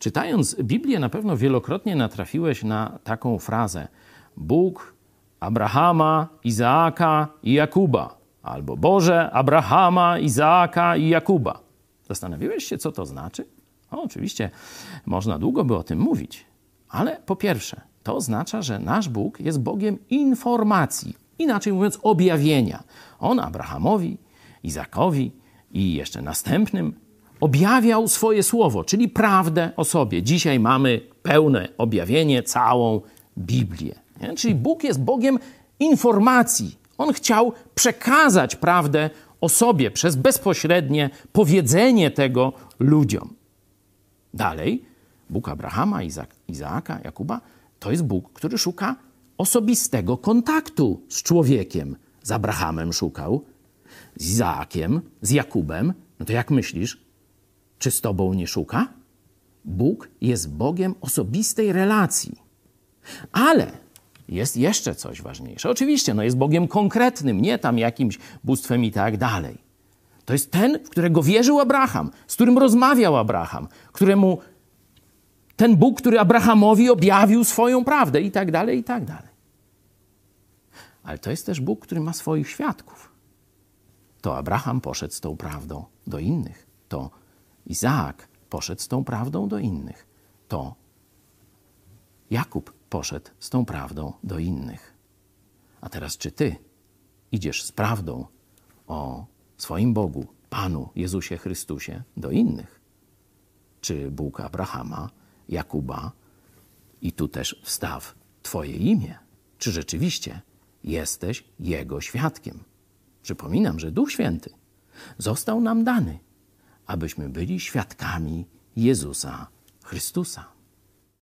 Czytając Biblię, na pewno wielokrotnie natrafiłeś na taką frazę: Bóg Abrahama, Izaaka i Jakuba, albo Boże Abrahama, Izaaka i Jakuba. Zastanawiałeś się, co to znaczy? O, oczywiście, można długo by o tym mówić, ale po pierwsze, to oznacza, że nasz Bóg jest Bogiem informacji, inaczej mówiąc, objawienia. On Abrahamowi, Izakowi i jeszcze następnym objawiał swoje słowo, czyli prawdę o sobie. Dzisiaj mamy pełne objawienie, całą Biblię. Nie? Czyli Bóg jest Bogiem informacji. On chciał przekazać prawdę o sobie przez bezpośrednie powiedzenie tego ludziom. Dalej, Bóg Abrahama, Izaaka, Jakuba to jest Bóg, który szuka osobistego kontaktu z człowiekiem. Z Abrahamem szukał, z Izaakiem, z Jakubem. No to jak myślisz, czy z tobą nie szuka? Bóg jest Bogiem osobistej relacji. Ale jest jeszcze coś ważniejsze. Oczywiście, no jest Bogiem konkretnym, nie tam jakimś bóstwem i tak dalej. To jest ten, w którego wierzył Abraham, z którym rozmawiał Abraham, któremu ten Bóg, który Abrahamowi objawił swoją prawdę i tak dalej, i tak dalej. Ale to jest też Bóg, który ma swoich świadków. To Abraham poszedł z tą prawdą do innych. To Izaak poszedł z tą prawdą do innych. To Jakub poszedł z tą prawdą do innych. A teraz, czy ty idziesz z prawdą o swoim Bogu, Panu Jezusie Chrystusie, do innych? Czy Bóg Abrahama, Jakuba i tu też wstaw Twoje imię? Czy rzeczywiście jesteś Jego świadkiem? Przypominam, że Duch Święty został nam dany, abyśmy byli świadkami Jezusa Chrystusa.